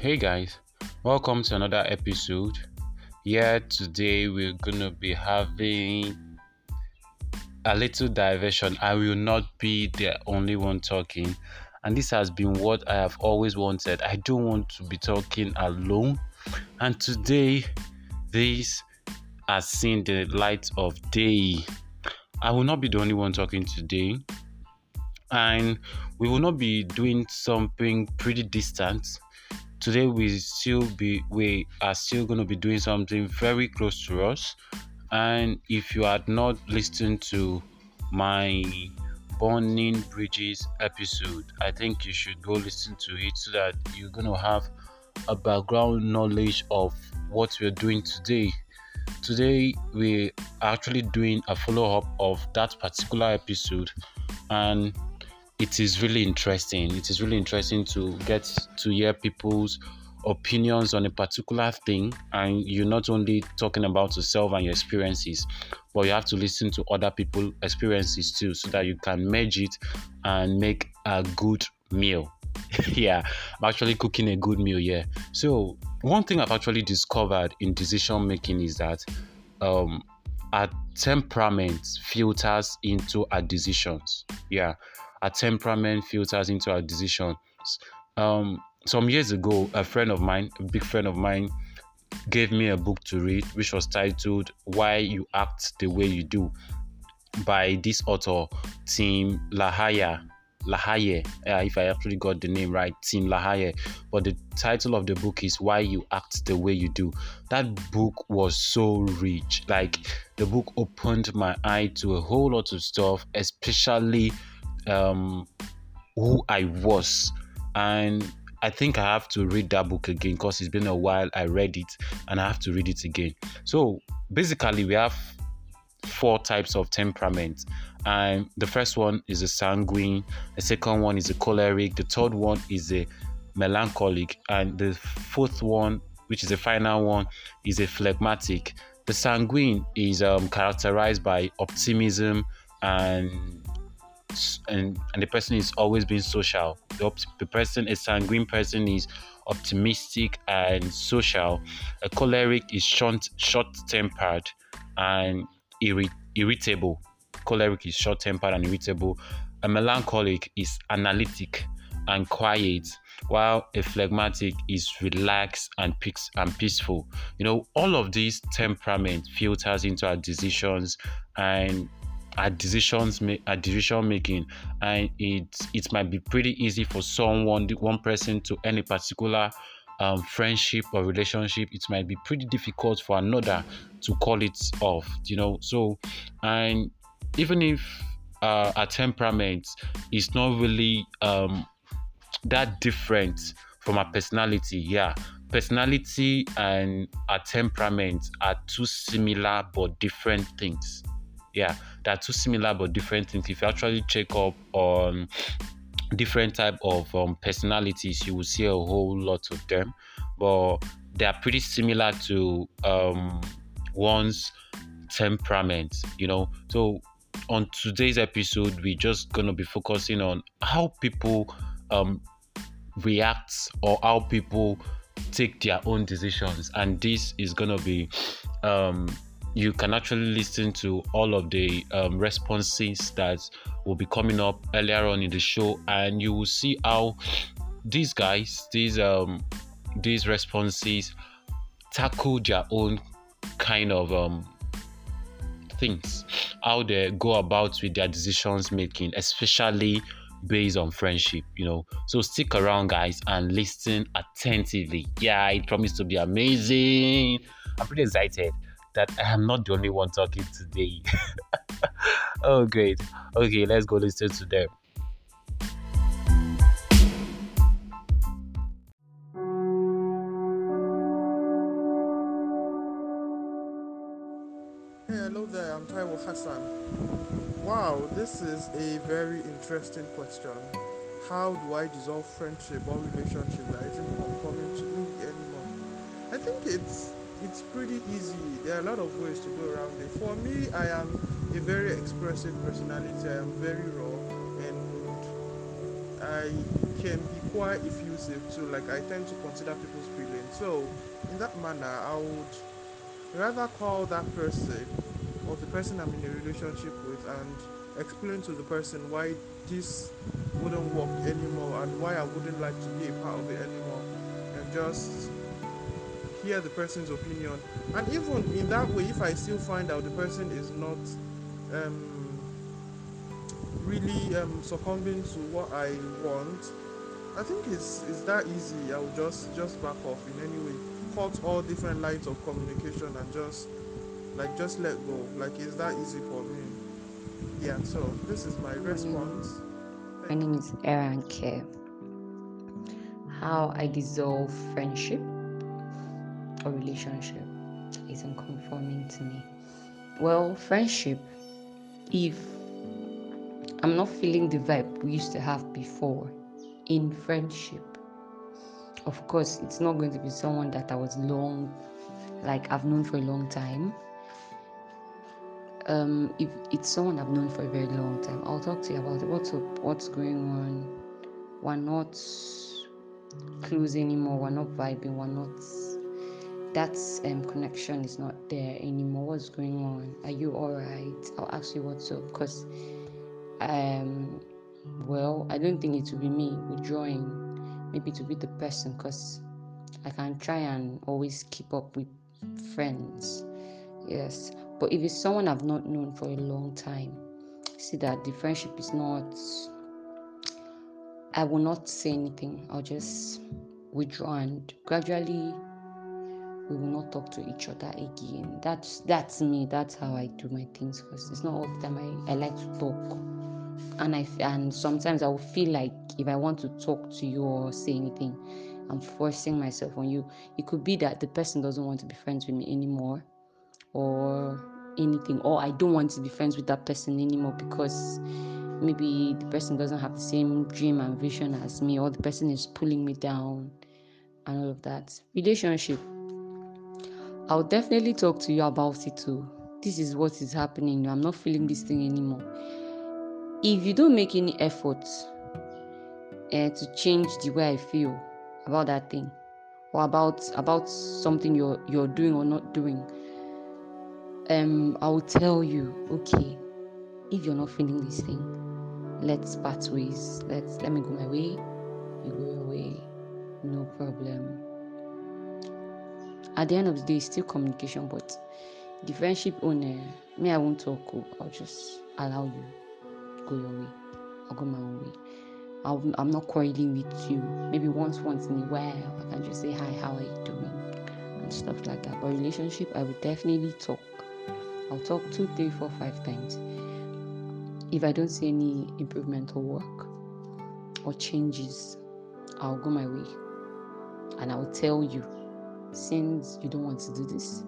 Hey guys, welcome to another episode. Yeah, today we're gonna be having a little diversion. I will not be the only one talking, and this has been what I have always wanted. I don't want to be talking alone, and today this has seen the light of day. I will not be the only one talking today, and we will not be doing something pretty distant today we still be we are still going to be doing something very close to us. And if you had not listened to my burning bridges episode i think you should go listen to it so that you're going to have a background knowledge of what we're doing today. Today we are actually doing a follow-up of that particular episode. And it is really interesting. It is really interesting to get to hear people's opinions on a particular thing, and you're not only talking about yourself and your experiences, but you have to listen to other people's experiences too, so that you can merge it and make a good meal. yeah, I'm actually cooking a good meal. Yeah. So one thing I've actually discovered in decision making is that um, our temperament filters into our decisions. Yeah our temperament filters into our decisions. Um, some years ago, a friend of mine, a big friend of mine, gave me a book to read, which was titled "Why You Act the Way You Do" by this author, Tim LaHaye. LaHaye, uh, if I actually got the name right, Tim LaHaye. But the title of the book is Why You Act the Way You Do. That book was so rich. Like, the book opened my eye to a whole lot of stuff, especially um, who I was. And I think I have to read that book again because it's been a while I read it and I have to read it again. So basically, we have four types of temperament. And the first one is a sanguine, the second one is a choleric, the third one is a melancholic, and the fourth one, which is the final one, is a phlegmatic. The sanguine is um, characterized by optimism and and and the person is always being social. The, the person, a sanguine person, is optimistic and social. A choleric is short short tempered and irri- irritable. Choleric is short tempered and irritable. A melancholic is analytic and quiet, while a phlegmatic is relaxed and peace and peaceful. You know, all of these temperament filters into our decisions and at decisions at decision making and it it might be pretty easy for someone one person to any particular um, friendship or relationship it might be pretty difficult for another to call it off you know? So and even if uh, a temperament is not really um, that different from a personality yeah personality and a temperament are two similar but different things yeah they're two similar but different things. If you actually check up on different type of um, personalities you will see a whole lot of them. But they are pretty similar to um, one's temperament you know? So on today's episode we're just gonna be focusing on how people um, react or how people take their own decisions. And this is gonna be um, you can actually listen to all of the um, responses that will be coming up earlier on in the show and you will see how these guys these um these responses tackle their own kind of um things how they go about with their decisions making especially based on friendship you know. So stick around guys and listen attentively. Yeah it promised to be amazing. I'm pretty excited that I am not the only one talking today. oh, great. Okay, let's go listen to them. Hey, hello there, I'm Taiwo Hassan. Wow, this is a very interesting question. How do I dissolve friendship or relationship There are a lot of ways to go around it. For me, I am a very expressive personality. I am very raw, and I can be quite effusive too. Like I tend to consider people's feelings. So in that manner, I would rather call that person or the person I'm in a relationship with and explain to the person why this wouldn't work anymore and why I wouldn't like to be a part of it anymore and just hear the person's opinion. And even in that way if I still find out the person is not um, really um, succumbing to what I want I think it's it's that easy. I'll just just back off in any way. Cut all different lines of communication and just like just let go. Like it's that easy for me. Yeah so this is my response. My name is Erin K. How I dissolve friendship or relationship isn't conforming to me. Well, friendship, if I'm not feeling the vibe we used to have before in friendship, of course, it's not going to be someone that I was long, like I've known for a long time. Um, if it's someone I've known for a very long time, I'll talk to you about it. What's up? What's going on? We're not close anymore. We're not vibing. We're not. That um, connection is not there anymore. What's going on? Are you all right? I'll ask you what's up because, um, well, I don't think it will be me withdrawing. Maybe to be the person because I can try and always keep up with friends. Yes, but if it's someone I've not known for a long time, see that the friendship is not. I will not say anything. I'll just withdraw and gradually we will not talk to each other again. That's that's me. That's how I do my things because it's not all the time I, I like to talk. And I and sometimes I will feel like if I want to talk to you or say anything, I'm forcing myself on you. It could be that the person doesn't want to be friends with me anymore or anything or I don't want to be friends with that person anymore because maybe the person doesn't have the same dream and vision as me or the person is pulling me down and all of that. Relationship. I'll definitely talk to you about it too. This is what is happening. I'm not feeling this thing anymore. If you don't make any effort uh, to change the way I feel about that thing or about about something you're you're doing or not doing, um, I will tell you, okay, if you're not feeling this thing, let's part ways. Let's let me go my way, you go your way, no problem. At the end of the day, it's still communication, but the friendship owner, me, I won't talk. oh, I'll just allow you go your way. I'll go my own way. I'll, I'm not quarreling with you. Maybe once, once in a while, I can just say hi, how are you doing, and stuff like that. But relationship, I will definitely talk. I'll talk two, three, four, five times. If I don't see any improvement or work or changes, I'll go my way. And I'll tell you, since you don't want to do this,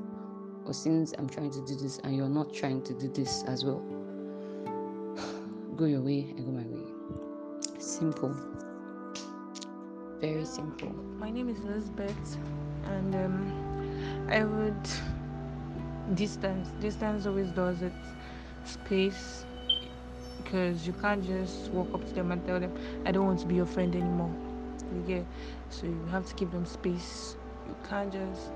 or since I'm trying to do this and you're not trying to do this as well, go your way, I go my way. Simple. Very simple. My name is Elizabeth, and um, I would distance. Distance always does it. Space, because you can't just walk up to them and tell them, "I don't want to be your friend anymore." You get, so you have to give them space. You can't just,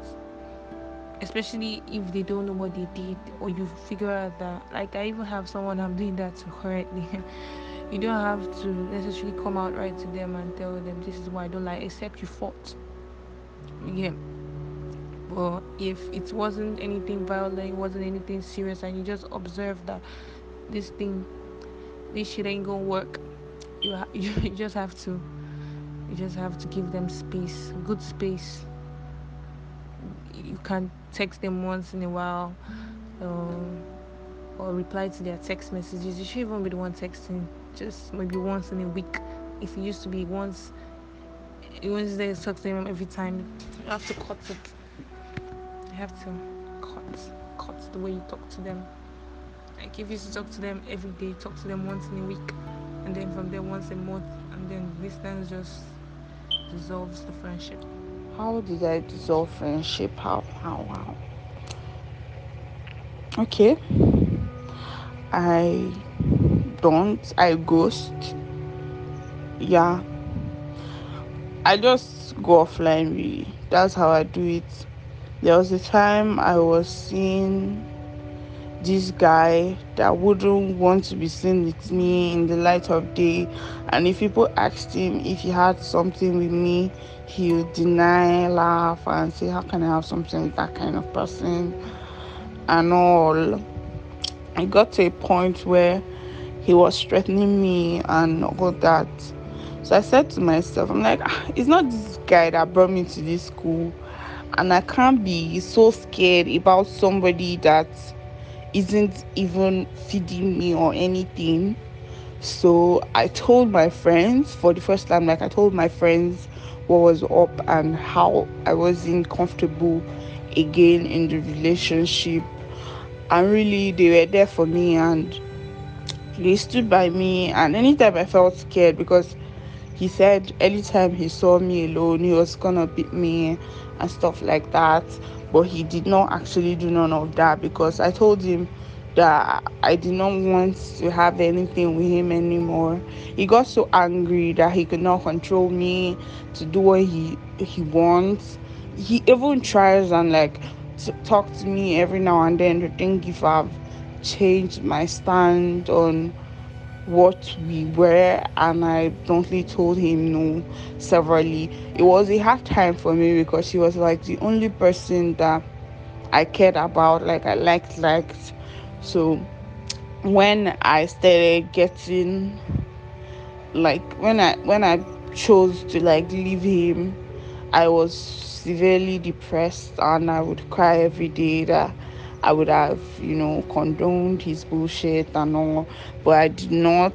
especially if they don't know what they did, or you figure out that. Like I even have someone I'm doing that to currently. you don't have to necessarily come out right to them and tell them this is why I don't like, except you fought. Yeah. But if it wasn't anything violent, it wasn't anything serious, and you just observe that this thing, this shit ain't gonna work, you ha- you, you just have to, you just have to give them space, good space. You can text them once in a while, um, or reply to their text messages. You should even be the one texting, just maybe once in a week. If it used to be once, Wednesday, talk to them every time. You have to cut it. You have to cut, cut the way you talk to them. Like if you used to talk to them every day, talk to them once in a week, and then from there once a month, and then this distance just dissolves the friendship. How did I dissolve friendship? How? How? How? Okay. I don't. I ghost. yeah i just go offline really that's how i do it there was a time i was seeing this guy that wouldn't want to be seen with me in the light of day. And if people asked him if he had something with me he would deny laugh and say how can i have something with that kind of person? And all. I got to a point where he was threatening me and all that. So i said to myself i'm like ah, it's not this guy that brought me to this school. And i can't be so scared about somebody that isn't even feeding me or anything. So I told my friends for the first time, like I told my friends what was up and how I wasn't comfortable again in the relationship. And really, they were there for me and they stood by me. And anytime I felt scared, because he said anytime he saw me alone, he was gonna beat me and stuff like that but he did not actually do none of that because I told him that I did not want to have anything with him anymore. He got so angry that he could not control me to do what he he wants. He even tries and like to talk to me every now and then to think if I've changed my stand on what we were and I bluntly told him no severally. It was a hard time for me because he was like the only person that I cared about, like I liked liked. So when I started getting like when I when I chose to like leave him, I was severely depressed and I would cry every day that I would have, you know, condoned his bullshit and all, but I did not.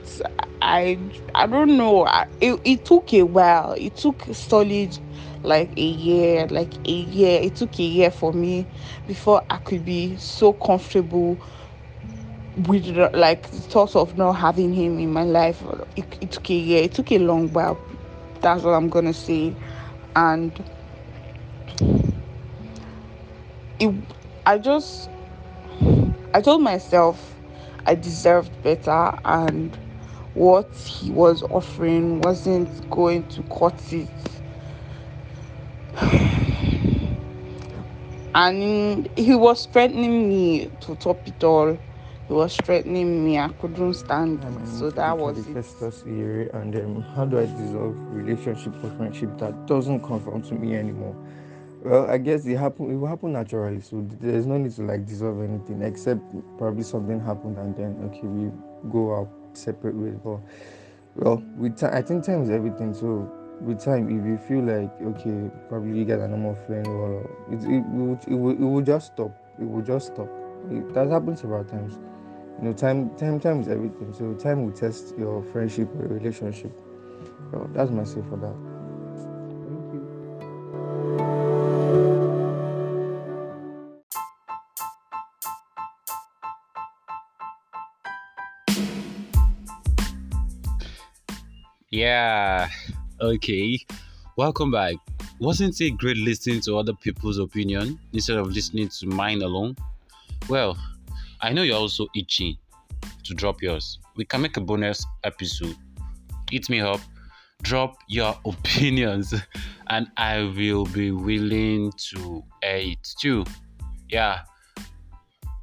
I I don't know. I, it, it took a while. It took solid like a year, like a year. It took a year for me before I could be so comfortable with like the thought of not having him in my life. It, it took a year. It took a long while. That's what I'm gonna say, and it. I just I told myself I deserved better and what he was offering wasn't going to cut it. And he was threatening me to top it all. He was threatening me. I couldn't stand it. So that was it. Festus and um, how do I dissolve relationship or friendship that doesn't conform to me anymore? Well, I guess it happen. It will happen naturally, so there's no need to like dissolve anything, except probably something happened and then okay, we go our separate ways. But well, with time, I think time is everything. So with time, if you feel like okay, probably you get a normal friend, or it it will, it will, it will just stop. It will just stop. It, that happens several times. You know, time time time is everything. So time will test your friendship or relationship. Well, that's my say for that. Yeah. Okay. Welcome back. Wasn't it great listening to other people's opinion instead of listening to mine alone? Well, I know you're also itching to drop yours. We can make a bonus episode. Hit me up, drop your opinions, and I will be willing to air it too. Yeah,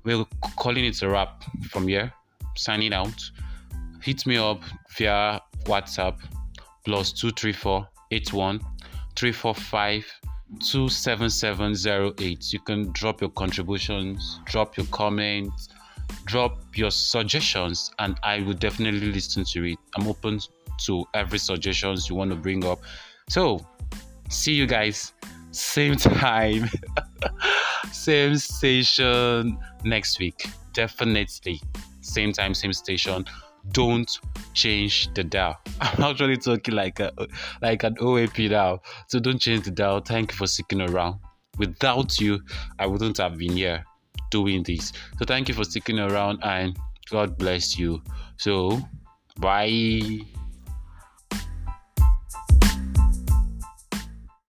we're calling it a wrap from here. Signing out. Hit me up via WhatsApp plus 234 81 345 27708. You can drop your contributions, drop your comments, drop your suggestions, and I will definitely listen to it. I'm open to every suggestions you want to bring up. So, see you guys same time, same station next week. Definitely. Same time, same station don't change the dial. I'm actually talking like a like an OAP now. So don't change the dial. Thank you for sticking around. Without you, I wouldn't have been here doing this. So thank you for sticking around and God bless you. So bye.